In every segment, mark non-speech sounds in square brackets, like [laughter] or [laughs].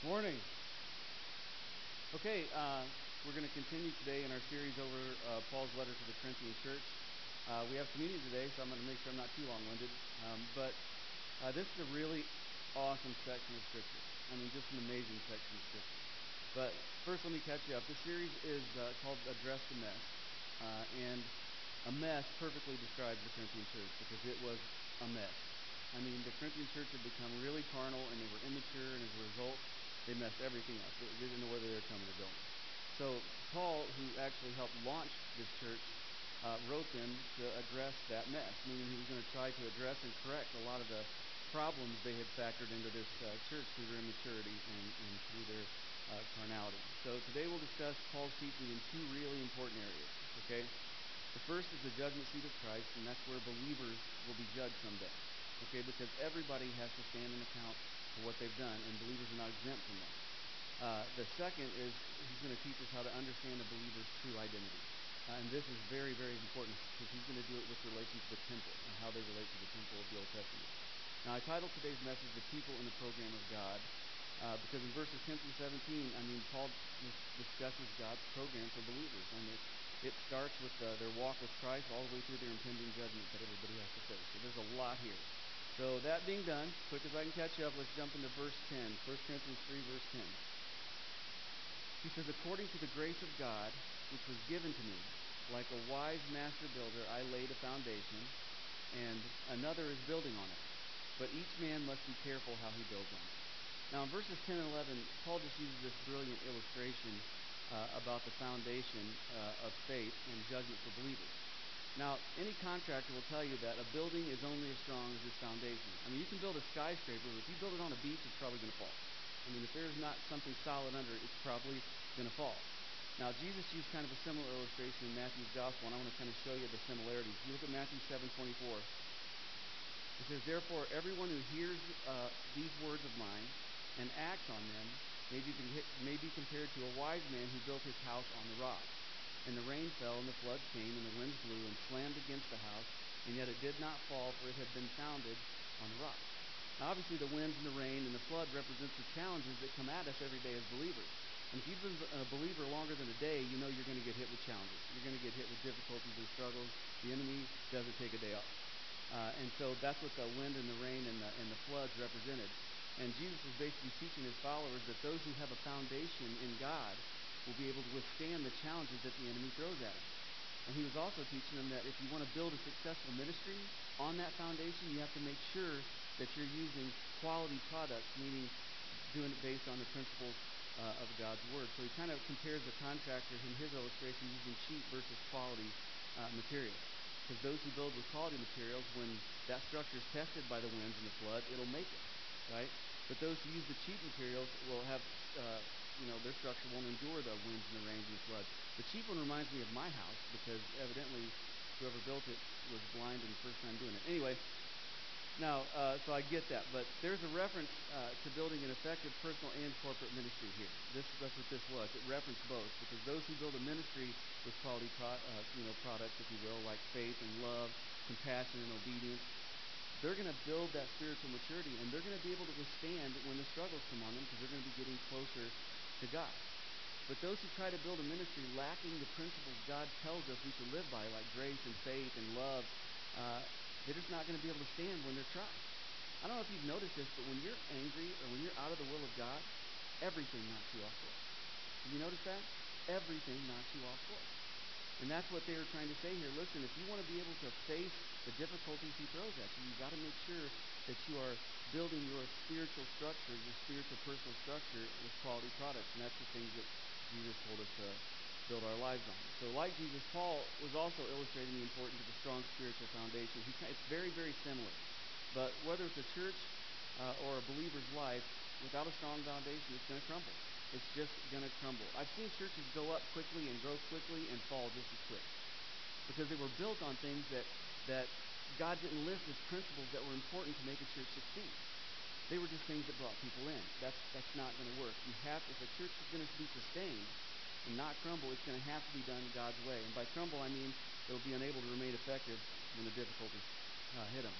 Morning. Okay, uh, we're going to continue today in our series over uh, Paul's letter to the Corinthian church. Uh, we have communion today, so I'm going to make sure I'm not too long winded. Um, but uh, this is a really awesome section of Scripture. I mean, just an amazing section of Scripture. But first, let me catch you up. This series is uh, called Address the Mess. Uh, and a mess perfectly describes the Corinthian church because it was a mess. I mean, the Corinthian church had become really carnal and they were immature, and as a result, they messed everything up. They, didn't know whether they were coming or going. So, Paul, who actually helped launch this church, uh, wrote them to address that mess, meaning he was going to try to address and correct a lot of the problems they had factored into this uh, church through their immaturity and, and through their uh, carnality. So, today we'll discuss Paul's teaching in two really important areas, okay? The first is the judgment seat of Christ, and that's where believers will be judged someday, okay? Because everybody has to stand and account for what they've done, and believers exempt from that. Uh, the second is he's going to teach us how to understand a believer's true identity. Uh, and this is very, very important because he's going to do it with relation to the temple and how they relate to the temple of the Old Testament. Now, I titled today's message, The People in the Program of God, uh, because in verses 10 through 17, I mean, Paul discusses God's program for believers. And it, it starts with uh, their walk with Christ all the way through their impending judgment that everybody has to face. So there's a lot here. So, that being done, quick as I can catch up, let's jump into verse 10. 1 Corinthians 3, verse 10. He says, According to the grace of God, which was given to me, like a wise master builder, I laid a foundation, and another is building on it. But each man must be careful how he builds on it. Now, in verses 10 and 11, Paul just uses this brilliant illustration uh, about the foundation uh, of faith and judgment for believers. Now, any contractor will tell you that a building is only as strong as its foundation. I mean, you can build a skyscraper, but if you build it on a beach, it's probably going to fall. I mean, if there's not something solid under it, it's probably going to fall. Now, Jesus used kind of a similar illustration in Matthew's gospel, and I want to kind of show you the similarities. You look at Matthew 7:24, it says, "Therefore, everyone who hears uh, these words of mine and acts on them may be, may be compared to a wise man who built his house on the rock. And the rain fell, and the flood came, and the winds blew and slammed against the house, and yet it did not fall, for it had been founded on the rock." Now, obviously, the winds and the rain and the flood represents the challenges that come at us every day as believers. And if you've been a believer longer than a day, you know you're going to get hit with challenges. You're going to get hit with difficulties and struggles. The enemy doesn't take a day off. Uh, and so that's what the wind and the rain and the, and the floods represented. And Jesus is basically teaching his followers that those who have a foundation in God will be able to withstand the challenges that the enemy throws at them. And he was also teaching them that if you want to build a successful ministry on that foundation, you have to make sure that you're using quality products, meaning doing it based on the principles uh, of God's Word. So he kind of compares the contractor in his illustration using cheap versus quality uh, materials. Because those who build with quality materials, when that structure is tested by the winds and the floods, it'll make it, right? But those who use the cheap materials will have, uh, you know, their structure won't endure the winds and the rains and the floods. The cheap one reminds me of my house because evidently whoever built it was blind and first time doing it. Anyway, now, uh, so I get that, but there's a reference uh, to building an effective personal and corporate ministry here. This, that's what this was. It referenced both because those who build a ministry with quality, pro, uh, you know, products, if you will, like faith and love, compassion and obedience, they're going to build that spiritual maturity and they're going to be able to withstand when the struggles come on them because they're going to be getting closer to God. But those who try to build a ministry lacking the principles God tells us we should live by, like grace and faith and love, uh, they're just not going to be able to stand when they're tried. I don't know if you've noticed this, but when you're angry or when you're out of the will of God, everything knocks you off course. Have you noticed that? Everything knocks you off course. And that's what they were trying to say here. Listen, if you want to be able to face the difficulties he throws at you, you've got to make sure that you are building your spiritual structure, your spiritual personal structure with quality products. And that's the things that Jesus told us to build our lives on. So, like Jesus, Paul was also illustrating the importance of a strong spiritual foundation. He, it's very, very similar. But whether it's a church uh, or a believer's life, without a strong foundation, it's going to crumble. It's just going to crumble. I've seen churches go up quickly and grow quickly and fall just as quick because they were built on things that, that God didn't list as principles that were important to make a church succeed. They were just things that brought people in. That's, that's not going to work. You have, if a church is going to be sustained, and not crumble, it's going to have to be done God's way. And by crumble, I mean it'll be unable to remain effective when the difficulties uh, hit them.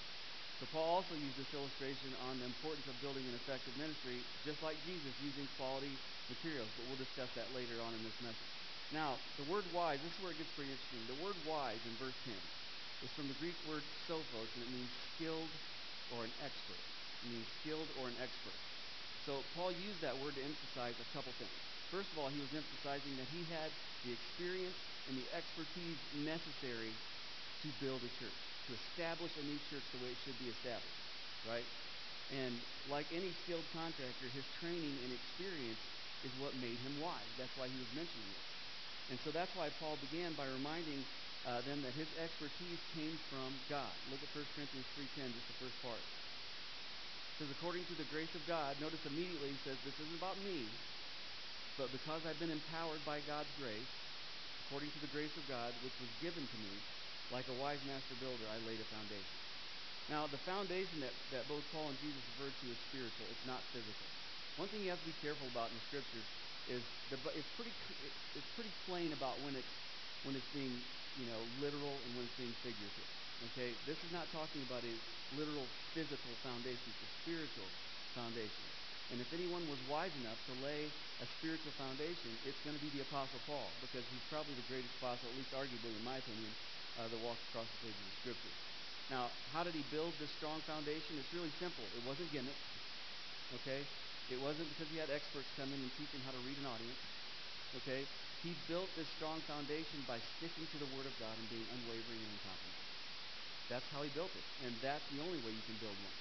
So Paul also used this illustration on the importance of building an effective ministry, just like Jesus using quality materials. But we'll discuss that later on in this message. Now, the word wise, this is where it gets pretty interesting. The word wise in verse 10 is from the Greek word sophos, and it means skilled or an expert. It means skilled or an expert. So Paul used that word to emphasize a couple things. First of all, he was emphasizing that he had the experience and the expertise necessary to build a church, to establish a new church the way it should be established, right? And like any skilled contractor, his training and experience is what made him wise. That's why he was mentioning it. And so that's why Paul began by reminding uh, them that his expertise came from God. Look at 1 Corinthians 3.10, just the first part. It says, according to the grace of God, notice immediately he says, this isn't about me, but because I've been empowered by God's grace, according to the grace of God, which was given to me, like a wise master builder, I laid a foundation. Now, the foundation that, that both Paul and Jesus referred to is spiritual. It's not physical. One thing you have to be careful about in the scriptures is the, it's pretty it's pretty plain about when it's when it's being you know literal and when it's being figurative. Okay, this is not talking about a literal physical foundation; it's a spiritual foundation. And if anyone was wise enough to lay a spiritual foundation, it's going to be the Apostle Paul because he's probably the greatest apostle, at least arguably, in my opinion, uh, that walks across the pages of Scripture. Now, how did he build this strong foundation? It's really simple. It wasn't gimmicks. Okay, it wasn't because he had experts come in and teach him how to read an audience. Okay? He built this strong foundation by sticking to the Word of God and being unwavering and uncompromising. That's how he built it. And that's the only way you can build one.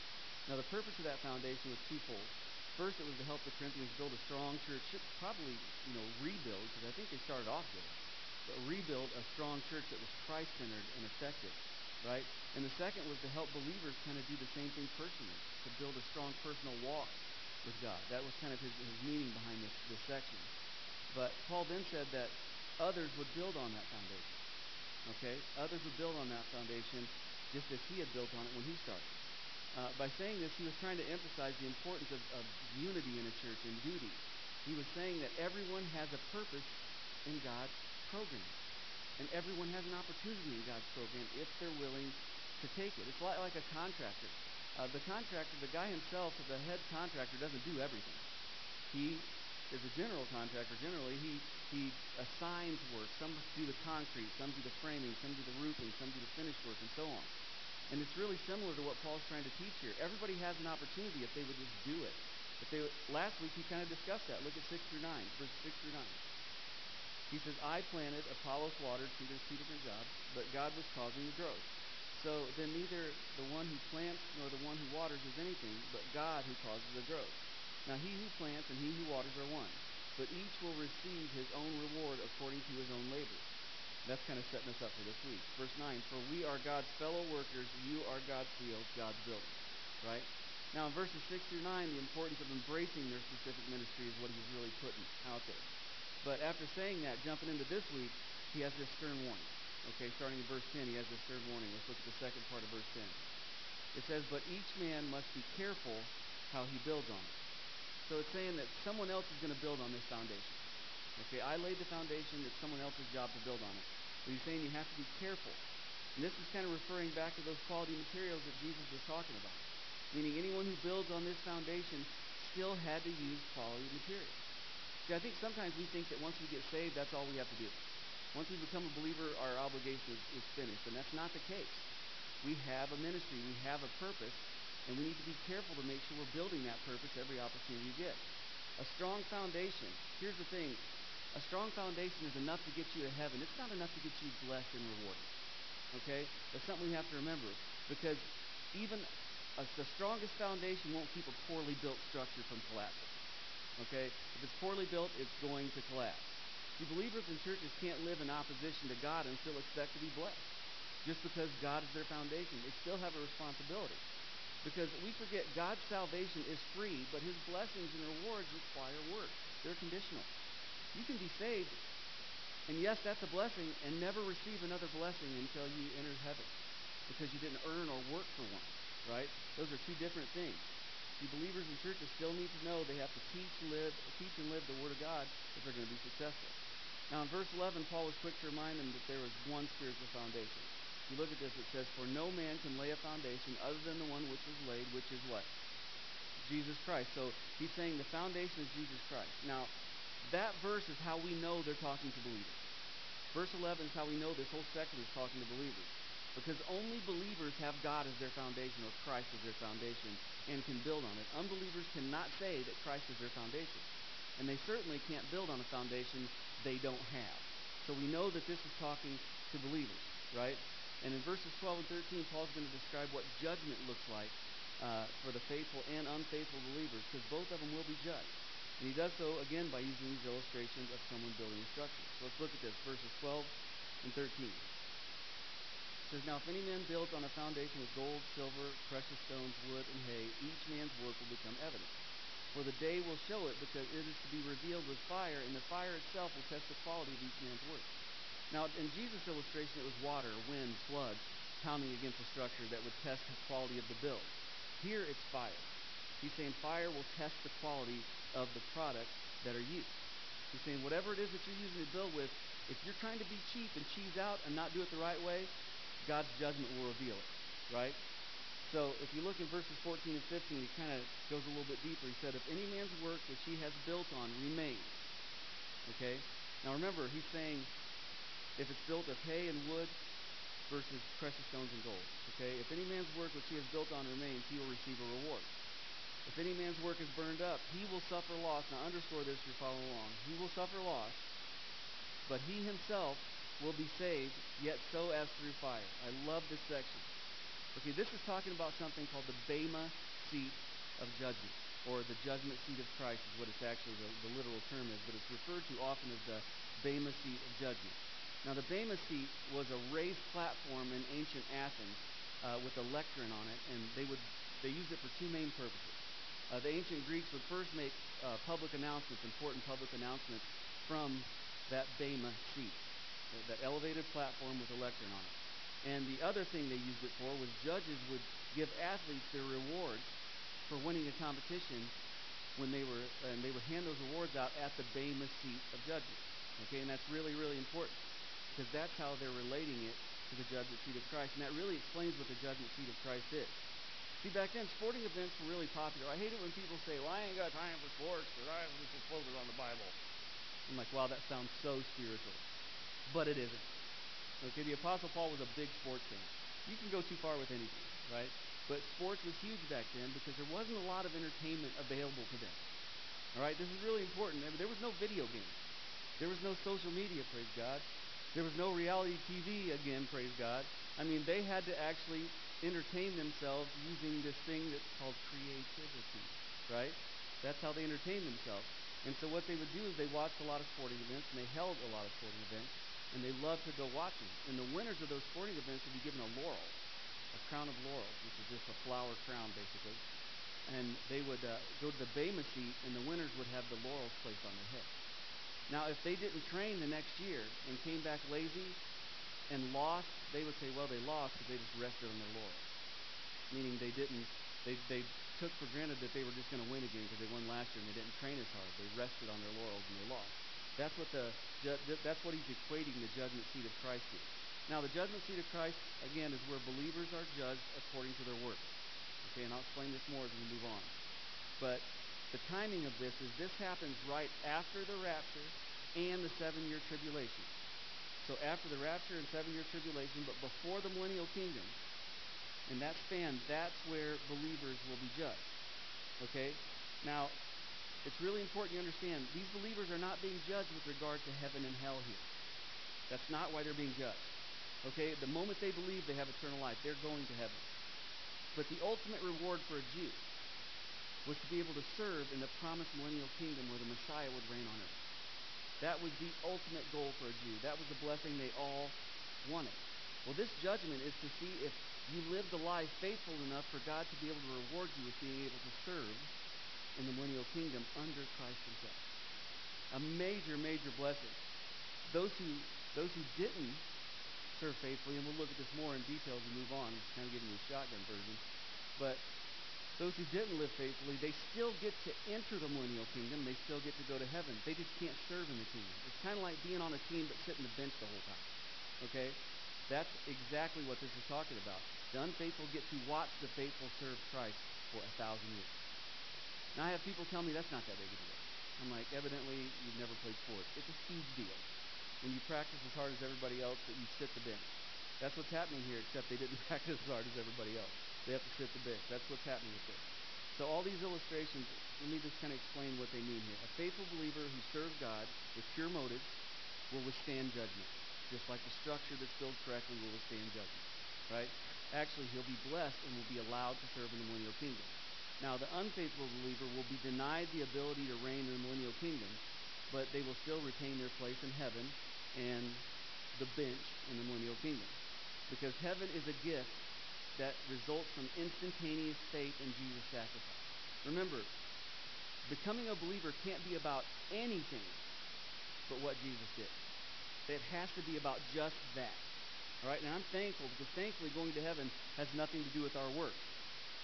Now, the purpose of that foundation was twofold. First, it was to help the Corinthians build a strong church, probably, you know, rebuild, because I think they started off good, but rebuild a strong church that was Christ centered and effective, right? And the second was to help believers kind of do the same thing personally, to build a strong personal walk with God. That was kind of his, his meaning behind this, this section. But Paul then said that others would build on that foundation. Okay? Others would build on that foundation just as he had built on it when he started. Uh, by saying this, he was trying to emphasize the importance of, of unity in a church and duty. He was saying that everyone has a purpose in God's program. And everyone has an opportunity in God's program if they're willing to take it. It's like, like a contractor. Uh, the contractor, the guy himself, the head contractor, doesn't do everything. He is a general contractor. Generally, he he assigns work. Some do the concrete, some do the framing, some do the roofing, some do the finish work, and so on. And it's really similar to what Paul's trying to teach here. Everybody has an opportunity if they would just do it. If they last week he kind of discussed that. Look at six through nine, verses six through nine. He says, "I planted, Apollos watered." See, there's two different jobs, but God was causing the growth. So then neither the one who plants nor the one who waters is anything, but God who causes the growth. Now he who plants and he who waters are one, but each will receive his own reward according to his own labor. That's kind of setting us up for this week. Verse 9, for we are God's fellow workers, you are God's field, God's building. Right? Now in verses 6 through 9, the importance of embracing their specific ministry is what he's really putting out there. But after saying that, jumping into this week, he has this stern warning. Okay, starting in verse 10, he has this third warning. Let's look at the second part of verse 10. It says, But each man must be careful how he builds on it. So it's saying that someone else is going to build on this foundation. Okay, I laid the foundation, it's someone else's job to build on it. But he's saying you have to be careful. And this is kind of referring back to those quality materials that Jesus was talking about. Meaning anyone who builds on this foundation still had to use quality materials. See, I think sometimes we think that once we get saved, that's all we have to do. Once we become a believer, our obligation is, is finished. And that's not the case. We have a ministry, we have a purpose, and we need to be careful to make sure we're building that purpose every opportunity we get. A strong foundation, here's the thing a strong foundation is enough to get you to heaven. It's not enough to get you blessed and rewarded. Okay? That's something we have to remember. Because even a, the strongest foundation won't keep a poorly built structure from collapsing. Okay? If it's poorly built, it's going to collapse. See, believers in churches can't live in opposition to God and still expect to be blessed. Just because God is their foundation, they still have a responsibility. Because we forget God's salvation is free, but his blessings and rewards require work. They're conditional. You can be saved, and yes, that's a blessing, and never receive another blessing until you enter heaven because you didn't earn or work for one, right? Those are two different things. See, believers in churches still need to know they have to teach, live, teach and live the Word of God if they're going to be successful. Now, in verse 11, Paul was quick to remind them that there was one spiritual foundation. You look at this, it says, For no man can lay a foundation other than the one which was laid, which is what? Jesus Christ. So he's saying the foundation is Jesus Christ. Now, that verse is how we know they're talking to believers. Verse 11 is how we know this whole section is talking to believers. Because only believers have God as their foundation or Christ as their foundation and can build on it. Unbelievers cannot say that Christ is their foundation. And they certainly can't build on a foundation they don't have. So we know that this is talking to believers, right? And in verses 12 and 13, Paul's going to describe what judgment looks like uh, for the faithful and unfaithful believers, because both of them will be judged. And he does so, again, by using these illustrations of someone building a structure. So let's look at this, verses 12 and 13. It says, Now if any man builds on a foundation with gold, silver, precious stones, wood, and hay, each man's work will become evident. For the day will show it, because it is to be revealed with fire, and the fire itself will test the quality of each man's work. Now, in Jesus' illustration, it was water, wind, floods pounding against a structure that would test the quality of the build. Here, it's fire. He's saying fire will test the quality of the products that are used. He's saying whatever it is that you're using to build with, if you're trying to be cheap and cheese out and not do it the right way, God's judgment will reveal it, right? So if you look in verses 14 and 15, he kind of goes a little bit deeper. He said, If any man's work which he has built on remains, okay? Now remember, he's saying if it's built of hay and wood versus precious stones and gold. Okay? If any man's work which he has built on remains, he will receive a reward. If any man's work is burned up, he will suffer loss. Now underscore this if you're following along. He will suffer loss, but he himself will be saved, yet so as through fire. I love this section. Okay, this is talking about something called the Bema seat of judgment, or the judgment seat of Christ is what it's actually the, the literal term is, but it's referred to often as the Bema seat of judgment. Now, the Bema seat was a raised platform in ancient Athens uh, with a lectern on it, and they would they used it for two main purposes. Uh, the ancient Greeks would first make uh, public announcements, important public announcements, from that Bema seat, that, that elevated platform with a lectern on it. And the other thing they used it for was judges would give athletes their rewards for winning a competition when they were, and they would hand those rewards out at the Bema seat of judges. Okay, and that's really, really important because that's how they're relating it to the judgment seat of Christ. And that really explains what the judgment seat of Christ is. See, back then, sporting events were really popular. I hate it when people say, well, I ain't got time for sports because I am just focus on the Bible. I'm like, wow, that sounds so spiritual. But it isn't. Okay, the Apostle Paul was a big sports fan. You can go too far with anything, right? But sports was huge back then because there wasn't a lot of entertainment available to them. All right, this is really important. There was no video games. There was no social media, praise God. There was no reality TV again, praise God. I mean, they had to actually entertain themselves using this thing that's called creativity, right? That's how they entertained themselves. And so what they would do is they watched a lot of sporting events and they held a lot of sporting events and they loved to go watch them. And the winners of those sporting events would be given a laurel, a crown of laurels, which is just a flower crown basically. And they would uh, go to the Bema seat and the winners would have the laurels placed on their head. Now, if they didn't train the next year and came back lazy and lost, they would say, well, they lost because they just rested on their laurels. Meaning they didn't, they, they took for granted that they were just going to win again because they won last year and they didn't train as hard. They rested on their laurels and they lost. That's what, the, that's what he's equating the judgment seat of Christ to. Now, the judgment seat of Christ, again, is where believers are judged according to their works. Okay, and I'll explain this more as we move on. But the timing of this is this happens right after the rapture and the seven year tribulation. So after the rapture and seven year tribulation, but before the millennial kingdom, in that span, that's where believers will be judged. Okay? Now, it's really important you understand these believers are not being judged with regard to heaven and hell here. That's not why they're being judged. Okay? The moment they believe they have eternal life, they're going to heaven. But the ultimate reward for a Jew was to be able to serve in the promised millennial kingdom where the Messiah would reign on earth. That was the ultimate goal for a Jew. That was the blessing they all wanted. Well, this judgment is to see if you lived a life faithful enough for God to be able to reward you with being able to serve in the millennial kingdom under Christ himself. A major, major blessing. Those who those who didn't serve faithfully, and we'll look at this more in detail as we move on, kind of giving you a shotgun version. But those who didn't live faithfully, they still get to enter the millennial kingdom. They still get to go to heaven. They just can't serve in the kingdom. It's kind of like being on a team but sitting the bench the whole time. Okay? That's exactly what this is talking about. The unfaithful get to watch the faithful serve Christ for a thousand years. Now, I have people tell me that's not that big of a deal. I'm like, evidently, you've never played sports. It's a huge deal when you practice as hard as everybody else, but you sit the bench. That's what's happening here, except they didn't [laughs] practice as hard as everybody else. They have to sit the bench. That's what's happening with this. So, all these illustrations, let me just kind of explain what they mean here. A faithful believer who serves God with pure motives will withstand judgment, just like the structure that's built correctly will withstand judgment, right? Actually, he'll be blessed and will be allowed to serve in the millennial kingdom. Now, the unfaithful believer will be denied the ability to reign in the millennial kingdom, but they will still retain their place in heaven and the bench in the millennial kingdom. Because heaven is a gift that results from instantaneous faith in Jesus' sacrifice. Remember, becoming a believer can't be about anything but what Jesus did. It has to be about just that. All right, and I'm thankful because thankfully going to heaven has nothing to do with our work,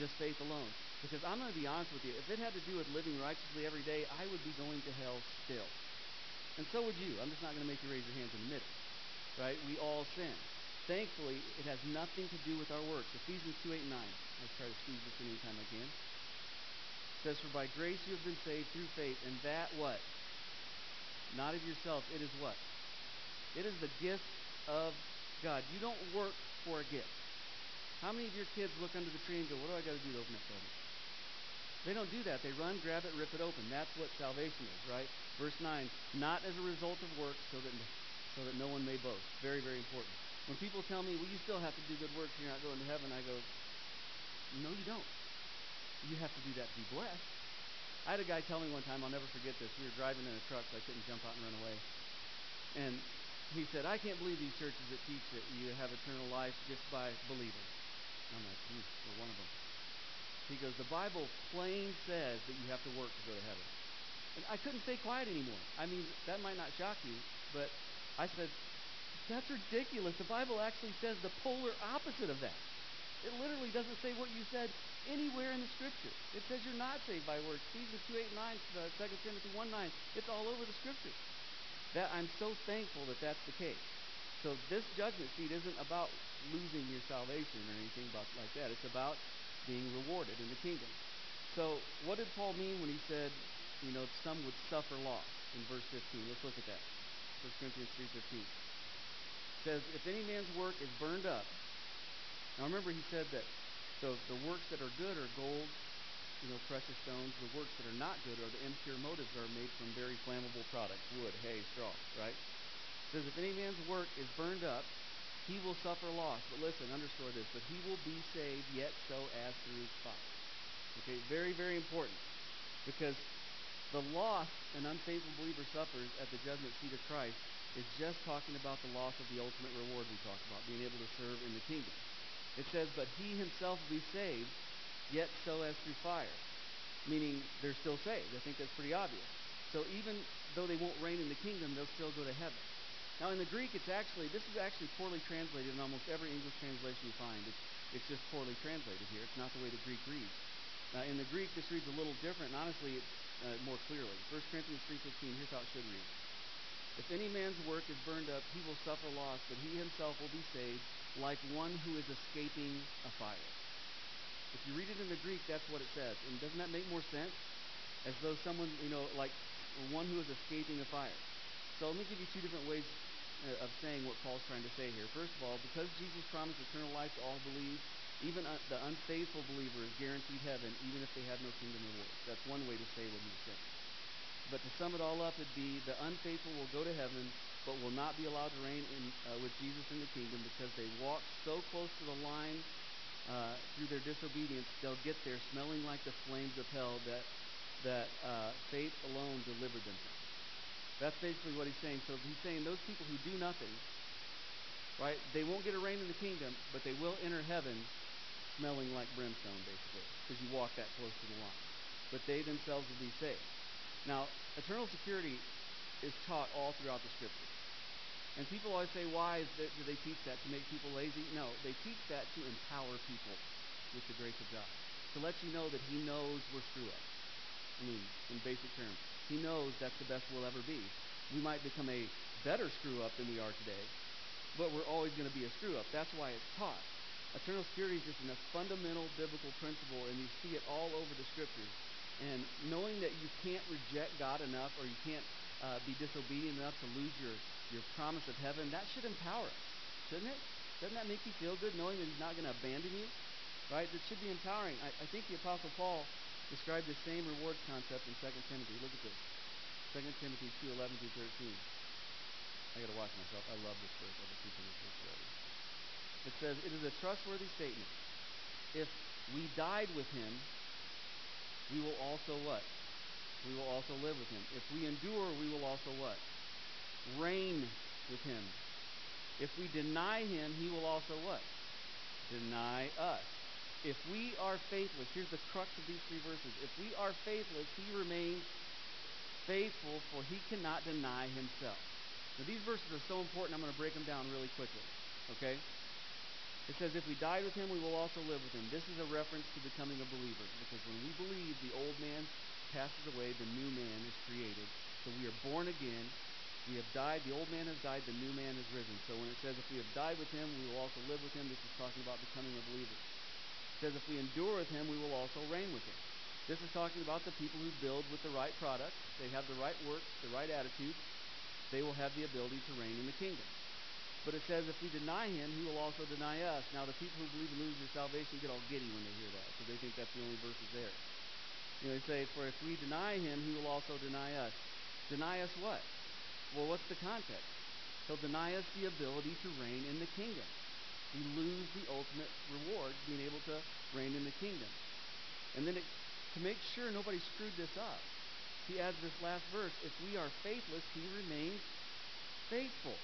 just faith alone. Because I'm going to be honest with you, if it had to do with living righteously every day, I would be going to hell still. And so would you. I'm just not going to make you raise your hands and admit it. Right? We all sin. Thankfully, it has nothing to do with our works. Ephesians 2 8 and 9. I try to squeeze this in anytime I can. It says, For by grace you have been saved through faith, and that what? Not of yourself. It is what? It is the gift of God. You don't work for a gift. How many of your kids look under the tree and go, What do I got to do to open that present? They don't do that. They run, grab it, rip it open. That's what salvation is, right? Verse 9, not as a result of works so that, so that no one may boast. Very, very important. When people tell me, well, you still have to do good works, you're not going to heaven, I go, no, you don't. You have to do that to be blessed. I had a guy tell me one time, I'll never forget this. We were driving in a truck, so I couldn't jump out and run away. And he said, I can't believe these churches that teach that you have eternal life just by believing. I'm like, hmm, we're one of them. He goes, The Bible plain says that you have to work to go to heaven. And I couldn't stay quiet anymore. I mean, that might not shock you, but I said, That's ridiculous. The Bible actually says the polar opposite of that. It literally doesn't say what you said anywhere in the Scripture. It says you're not saved by works. Ephesians 2 8 9, uh, 2 Timothy 1 9. It's all over the Scripture. That I'm so thankful that that's the case. So this judgment seat isn't about losing your salvation or anything about like that. It's about being rewarded in the kingdom. So what did Paul mean when he said, you know, some would suffer loss in verse 15? Let's look at that. 1 Corinthians 3.15. Says, if any man's work is burned up. Now remember he said that the, the works that are good are gold, you know, precious stones. The works that are not good or the impure motives are made from very flammable products, wood, hay, straw, right? It says, if any man's work is burned up, he will suffer loss. But listen, underscore this. But he will be saved, yet so as through fire. Okay, very, very important. Because the loss an unfaithful believer suffers at the judgment seat of Christ is just talking about the loss of the ultimate reward we talk about, being able to serve in the kingdom. It says, But he himself will be saved, yet so as through fire. Meaning they're still saved. I think that's pretty obvious. So even though they won't reign in the kingdom, they'll still go to heaven. Now, in the Greek, it's actually, this is actually poorly translated in almost every English translation you find. It's, it's just poorly translated here. It's not the way the Greek reads. Uh, in the Greek, this reads a little different, and honestly, it's uh, more clearly. 1 Corinthians 3.15, here's how it should read. If any man's work is burned up, he will suffer loss, but he himself will be saved like one who is escaping a fire. If you read it in the Greek, that's what it says. And doesn't that make more sense? As though someone, you know, like one who is escaping a fire. So let me give you two different ways uh, of saying what Paul's trying to say here. First of all, because Jesus promised eternal life to all who believe, even un- the unfaithful believer is guaranteed heaven, even if they have no kingdom rewards. That's one way to say what he was saying. But to sum it all up, it'd be the unfaithful will go to heaven, but will not be allowed to reign in, uh, with Jesus in the kingdom because they walk so close to the line uh, through their disobedience, they'll get there smelling like the flames of hell that that uh, faith alone delivered them from. That's basically what he's saying. So he's saying those people who do nothing, right, they won't get a reign in the kingdom, but they will enter heaven smelling like brimstone, basically, because you walk that close to the line. But they themselves will be saved. Now, eternal security is taught all throughout the scripture. And people always say, why is that, do they teach that? To make people lazy? No, they teach that to empower people with the grace of God. To let you know that He knows we're screw ups. I mean, in basic terms. He knows that's the best we'll ever be. We might become a better screw up than we are today, but we're always going to be a screw up. That's why it's taught. Eternal security is just a fundamental biblical principle, and you see it all over the scriptures. And knowing that you can't reject God enough or you can't uh, be disobedient enough to lose your, your promise of heaven, that should empower us, shouldn't it? Doesn't that make you feel good knowing that He's not going to abandon you? Right? That should be empowering. I, I think the Apostle Paul described the same rewards concept in 2 Timothy. Look at this 2 Timothy 2 11 through 13. I got to watch myself. I love this verse. I've been preaching this verse. It says, It is a trustworthy statement. If we died with him, we will also what? We will also live with him. If we endure, we will also what? Reign with him. If we deny him, he will also what? Deny us. If we are faithless, here's the crux of these three verses. If we are faithless, he remains faithful, for he cannot deny himself. Now, these verses are so important, I'm going to break them down really quickly. Okay? It says, If we died with him, we will also live with him. This is a reference to becoming a believer, because when we believe, the old man passes away, the new man is created. So we are born again. We have died. The old man has died. The new man has risen. So when it says, If we have died with him, we will also live with him, this is talking about becoming a believer. It says, If we endure with him, we will also reign with him. This is talking about the people who build with the right product. They have the right works, the right attitude. They will have the ability to reign in the kingdom. But it says, if we deny him, he will also deny us. Now, the people who believe and lose their salvation get all giddy when they hear that because they think that's the only verses there. You know, they say, for if we deny him, he will also deny us. Deny us what? Well, what's the context? He'll deny us the ability to reign in the kingdom. We lose the ultimate reward, being able to reign in the kingdom. And then it, to make sure nobody screwed this up, he adds this last verse If we are faithless, he remains faithful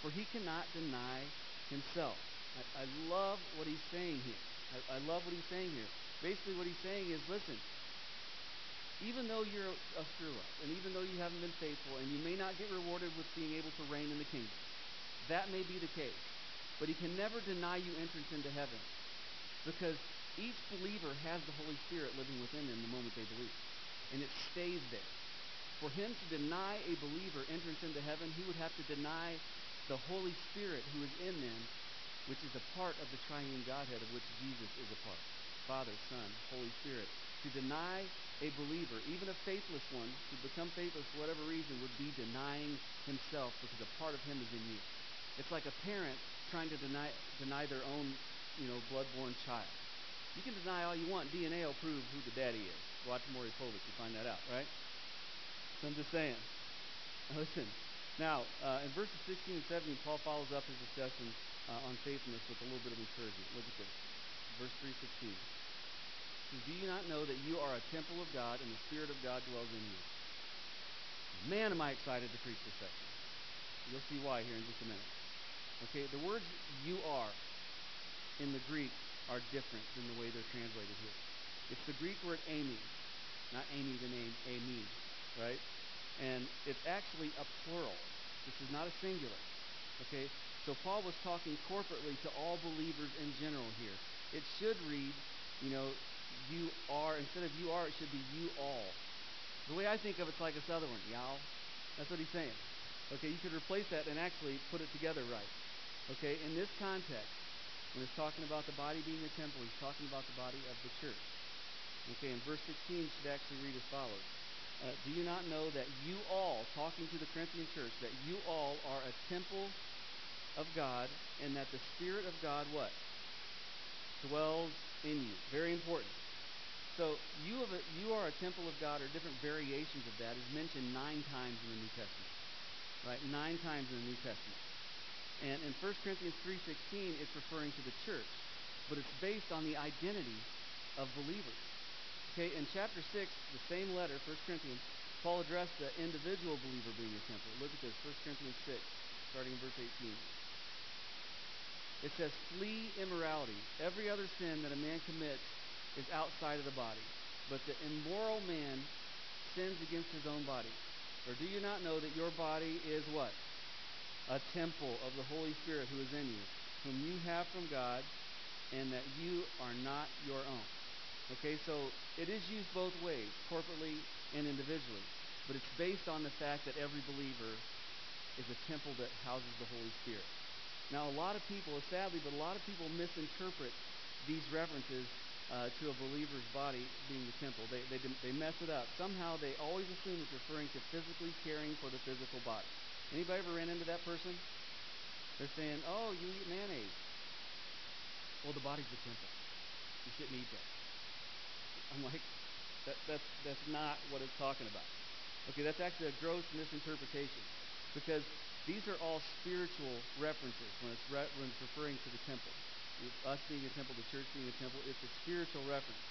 for he cannot deny himself. I, I love what he's saying here. I, I love what he's saying here. Basically, what he's saying is listen, even though you're a, screw up, and even though you haven't been faithful, and you may not get rewarded with being able to reign in the kingdom, that may be the case. But he can never deny you entrance into heaven because each believer has the Holy Spirit living within them the moment they believe, and it stays there. For him to deny a believer entrance into heaven, he would have to deny the Holy Spirit who is in them, which is a part of the triune Godhead of which Jesus is a part Father, Son, Holy Spirit. To deny a believer, even a faithless one, to become faithless for whatever reason, would be denying himself because a part of him is in you. It's like a parent trying to deny, deny their own, you know, bloodborne child. You can deny all you want. DNA will prove who the daddy is. Watch Maury Povich, you find that out, right? So I'm just saying. Listen, now, uh, in verses 16 and 17, Paul follows up his discussion uh, on faithfulness with a little bit of encouragement. Look at this. Verse 316. says, Do you not know that you are a temple of God and the Spirit of God dwells in you? Man, am I excited to preach this section. You'll see why here in just a minute. Okay, the words you are in the Greek are different than the way they're translated here. It's the Greek word Amy, not Amy the name, Amy, right? And it's actually a plural. This is not a singular. Okay? So Paul was talking corporately to all believers in general here. It should read, you know, you are, instead of you are, it should be you all. The way I think of it's like a southern one, y'all. That's what he's saying. Okay, you could replace that and actually put it together right. Okay, in this context, when it's talking about the body being a temple, he's talking about the body of the church. Okay, and verse 16 should actually read as follows uh, do you not know that you all, talking to the Corinthian church, that you all are a temple of God, and that the Spirit of God what? Dwells in you. Very important. So you, a, you are a temple of God, or different variations of that, is mentioned nine times in the New Testament. Right? Nine times in the New Testament. And in 1 Corinthians 3.16, it's referring to the church. But it's based on the identity of believers. Okay, in chapter 6, the same letter, 1 Corinthians, Paul addressed the individual believer being a temple. Look at this, 1 Corinthians 6, starting in verse 18. It says, Flee immorality. Every other sin that a man commits is outside of the body. But the immoral man sins against his own body. Or do you not know that your body is what? A temple of the Holy Spirit who is in you, whom you have from God, and that you are not your own. Okay, so it is used both ways, corporately and individually. But it's based on the fact that every believer is a temple that houses the Holy Spirit. Now, a lot of people, sadly, but a lot of people misinterpret these references uh, to a believer's body being the temple. They, they, they mess it up. Somehow they always assume it's referring to physically caring for the physical body. Anybody ever ran into that person? They're saying, oh, you eat mayonnaise. Well, the body's the temple. You shouldn't eat that. I'm like, that, that's, that's not what it's talking about. Okay, that's actually a gross misinterpretation because these are all spiritual references when it's, re- when it's referring to the temple. Us being a temple, the church being a temple, it's a spiritual reference.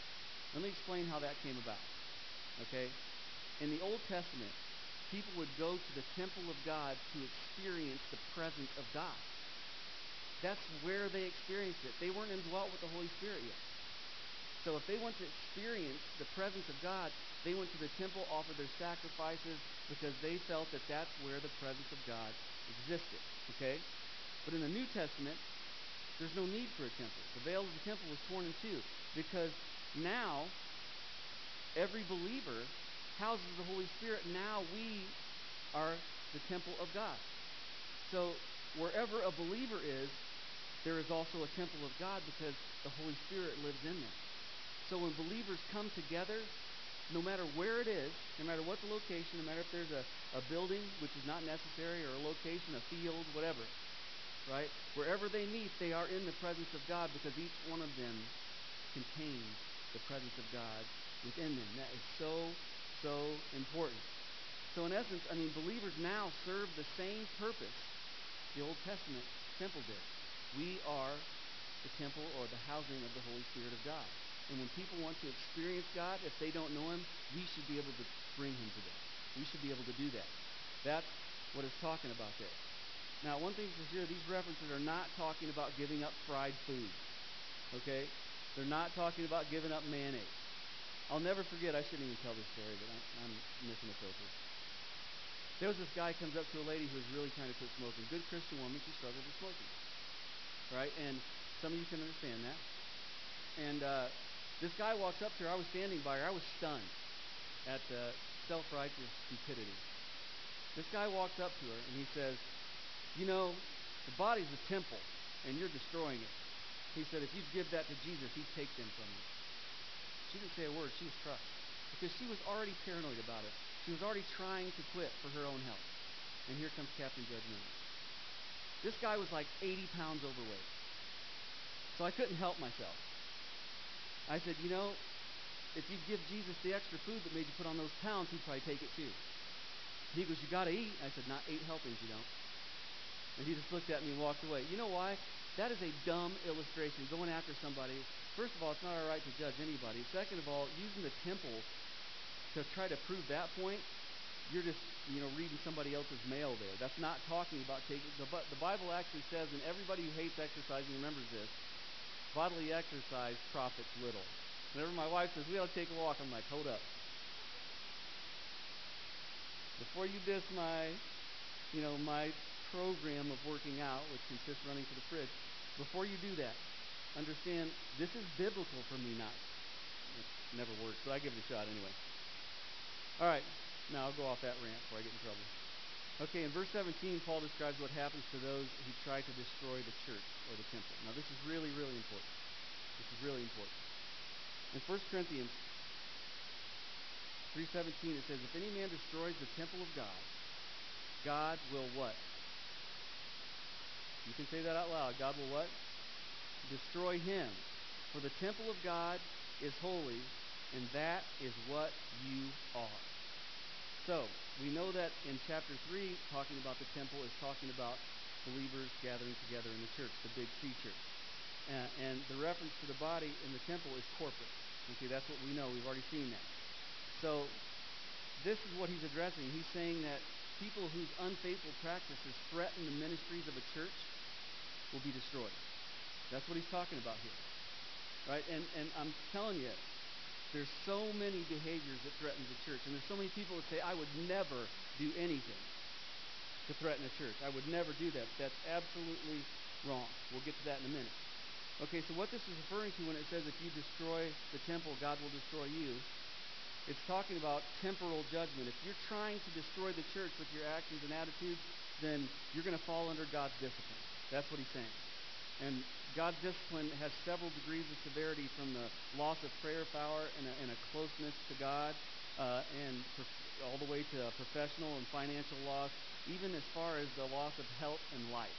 Let me explain how that came about. Okay? In the Old Testament, people would go to the temple of God to experience the presence of God. That's where they experienced it. They weren't indwelt with the Holy Spirit yet. So if they want to experience the presence of God, they went to the temple, offered their sacrifices, because they felt that that's where the presence of God existed. Okay? But in the New Testament, there's no need for a temple. The veil of the temple was torn in two because now every believer houses the Holy Spirit. Now we are the temple of God. So wherever a believer is, there is also a temple of God because the Holy Spirit lives in them. So when believers come together, no matter where it is, no matter what the location, no matter if there's a, a building, which is not necessary, or a location, a field, whatever, right? Wherever they meet, they are in the presence of God because each one of them contains the presence of God within them. That is so, so important. So, in essence, I mean, believers now serve the same purpose the Old Testament temple did. We are the temple or the housing of the Holy Spirit of God. And when people want to experience God, if they don't know Him, we should be able to bring Him to them. We should be able to do that. That's what it's talking about there. Now, one thing for sure, these references are not talking about giving up fried foods. Okay? They're not talking about giving up mayonnaise. I'll never forget, I shouldn't even tell this story, but I'm, I'm missing a filter. There was this guy comes up to a lady who was really trying to quit smoking. Good Christian woman, she struggled with smoking. Right? And some of you can understand that. And uh, this guy walks up to her. I was standing by her. I was stunned at the self righteous stupidity. This guy walks up to her and he says, you know, the body's a temple, and you're destroying it. He said, if you'd give that to Jesus, he'd take them from you. She didn't say a word. She was crushed because she was already paranoid about it. She was already trying to quit for her own health. And here comes Captain Judgmental. This guy was like 80 pounds overweight. So I couldn't help myself. I said, you know, if you give Jesus the extra food that made you put on those pounds, he'd probably take it too. He goes, you got to eat. I said, not eight helpings, you don't. And he just looked at me and walked away. You know why? That is a dumb illustration. Going after somebody. First of all, it's not our right to judge anybody. Second of all, using the temple to try to prove that point, you're just, you know, reading somebody else's mail there. That's not talking about taking. The, the Bible actually says, and everybody who hates exercising remembers this bodily exercise profits little. Whenever my wife says, we ought to take a walk, I'm like, hold up. Before you diss my, you know, my program of working out, which consists running to the fridge, before you do that, understand this is biblical for me, not. It never works, but I give it a shot anyway. All right, now I'll go off that rant before I get in trouble. Okay, in verse 17, Paul describes what happens to those who try to destroy the church or the temple. Now, this is really, really important. This is really important. In 1 Corinthians 3.17, it says, If any man destroys the temple of God, God will what? You can say that out loud. God will what? Destroy him. For the temple of God is holy, and that is what you are. So, we know that in chapter 3, talking about the temple is talking about believers gathering together in the church, the big. Uh, and the reference to the body in the temple is corporate. Okay, that's what we know. We've already seen that. So, this is what he's addressing. He's saying that people whose unfaithful practices threaten the ministries of a church will be destroyed. That's what he's talking about here. Right? And, and I'm telling you, there's so many behaviors that threaten the church. And there's so many people that say, I would never do anything to threaten a church. I would never do that. That's absolutely wrong. We'll get to that in a minute. Okay, so what this is referring to when it says if you destroy the temple, God will destroy you, it's talking about temporal judgment. If you're trying to destroy the church with your actions and attitudes, then you're going to fall under God's discipline. That's what he's saying. And God's discipline has several degrees of severity from the loss of prayer power and a, and a closeness to God, uh, and prof- all the way to professional and financial loss, even as far as the loss of health and life.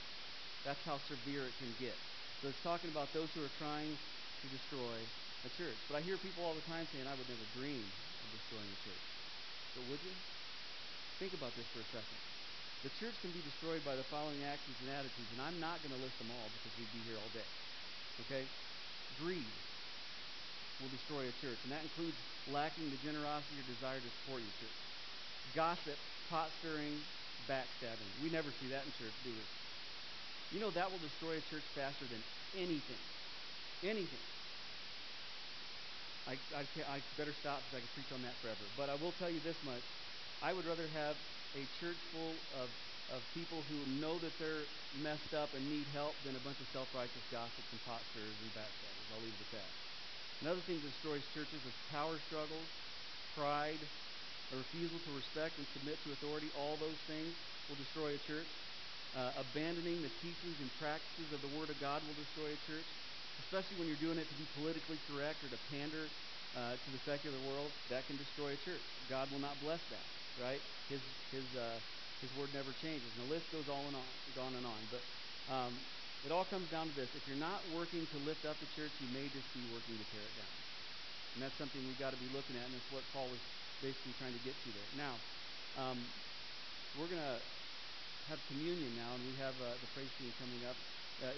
That's how severe it can get. So it's talking about those who are trying to destroy a church. But I hear people all the time saying, I would never dream of destroying a church. But would you? Think about this for a second. The church can be destroyed by the following actions and attitudes, and I'm not going to list them all because we'd be here all day. Okay? Greed will destroy a church, and that includes lacking the generosity or desire to support your church. Gossip, pot stirring, backstabbing. We never see that in church, do we? You know that will destroy a church faster than anything. Anything. I, I, I better stop because I could preach on that forever. But I will tell you this much. I would rather have a church full of, of people who know that they're messed up and need help than a bunch of self righteous gossips and pot stirrers and backstabbers. I'll leave it at that. Another thing that destroys churches is power struggles, pride, a refusal to respect and submit to authority. All those things will destroy a church. Uh, abandoning the teachings and practices of the Word of God will destroy a church, especially when you're doing it to be politically correct or to pander uh, to the secular world. That can destroy a church. God will not bless that, right? His His uh, His Word never changes, and the list goes on and on, on and on. But um, it all comes down to this: if you're not working to lift up the church, you may just be working to tear it down, and that's something we've got to be looking at, and that's what Paul was basically trying to get to there. Now, um, we're going to have communion now, and we have uh, the praise team coming up. Uh,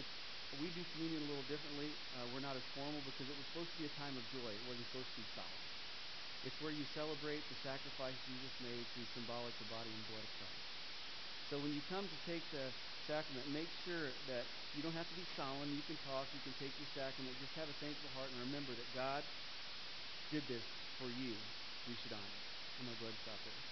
we do communion a little differently. Uh, we're not as formal because it was supposed to be a time of joy. It wasn't supposed to be solemn. It's where you celebrate the sacrifice Jesus made through symbolic the body and blood of Christ. So when you come to take the sacrament, make sure that you don't have to be solemn. You can talk. You can take your sacrament. Just have a thankful heart and remember that God did this for you. We should honor. I'm going to go ahead and stop there.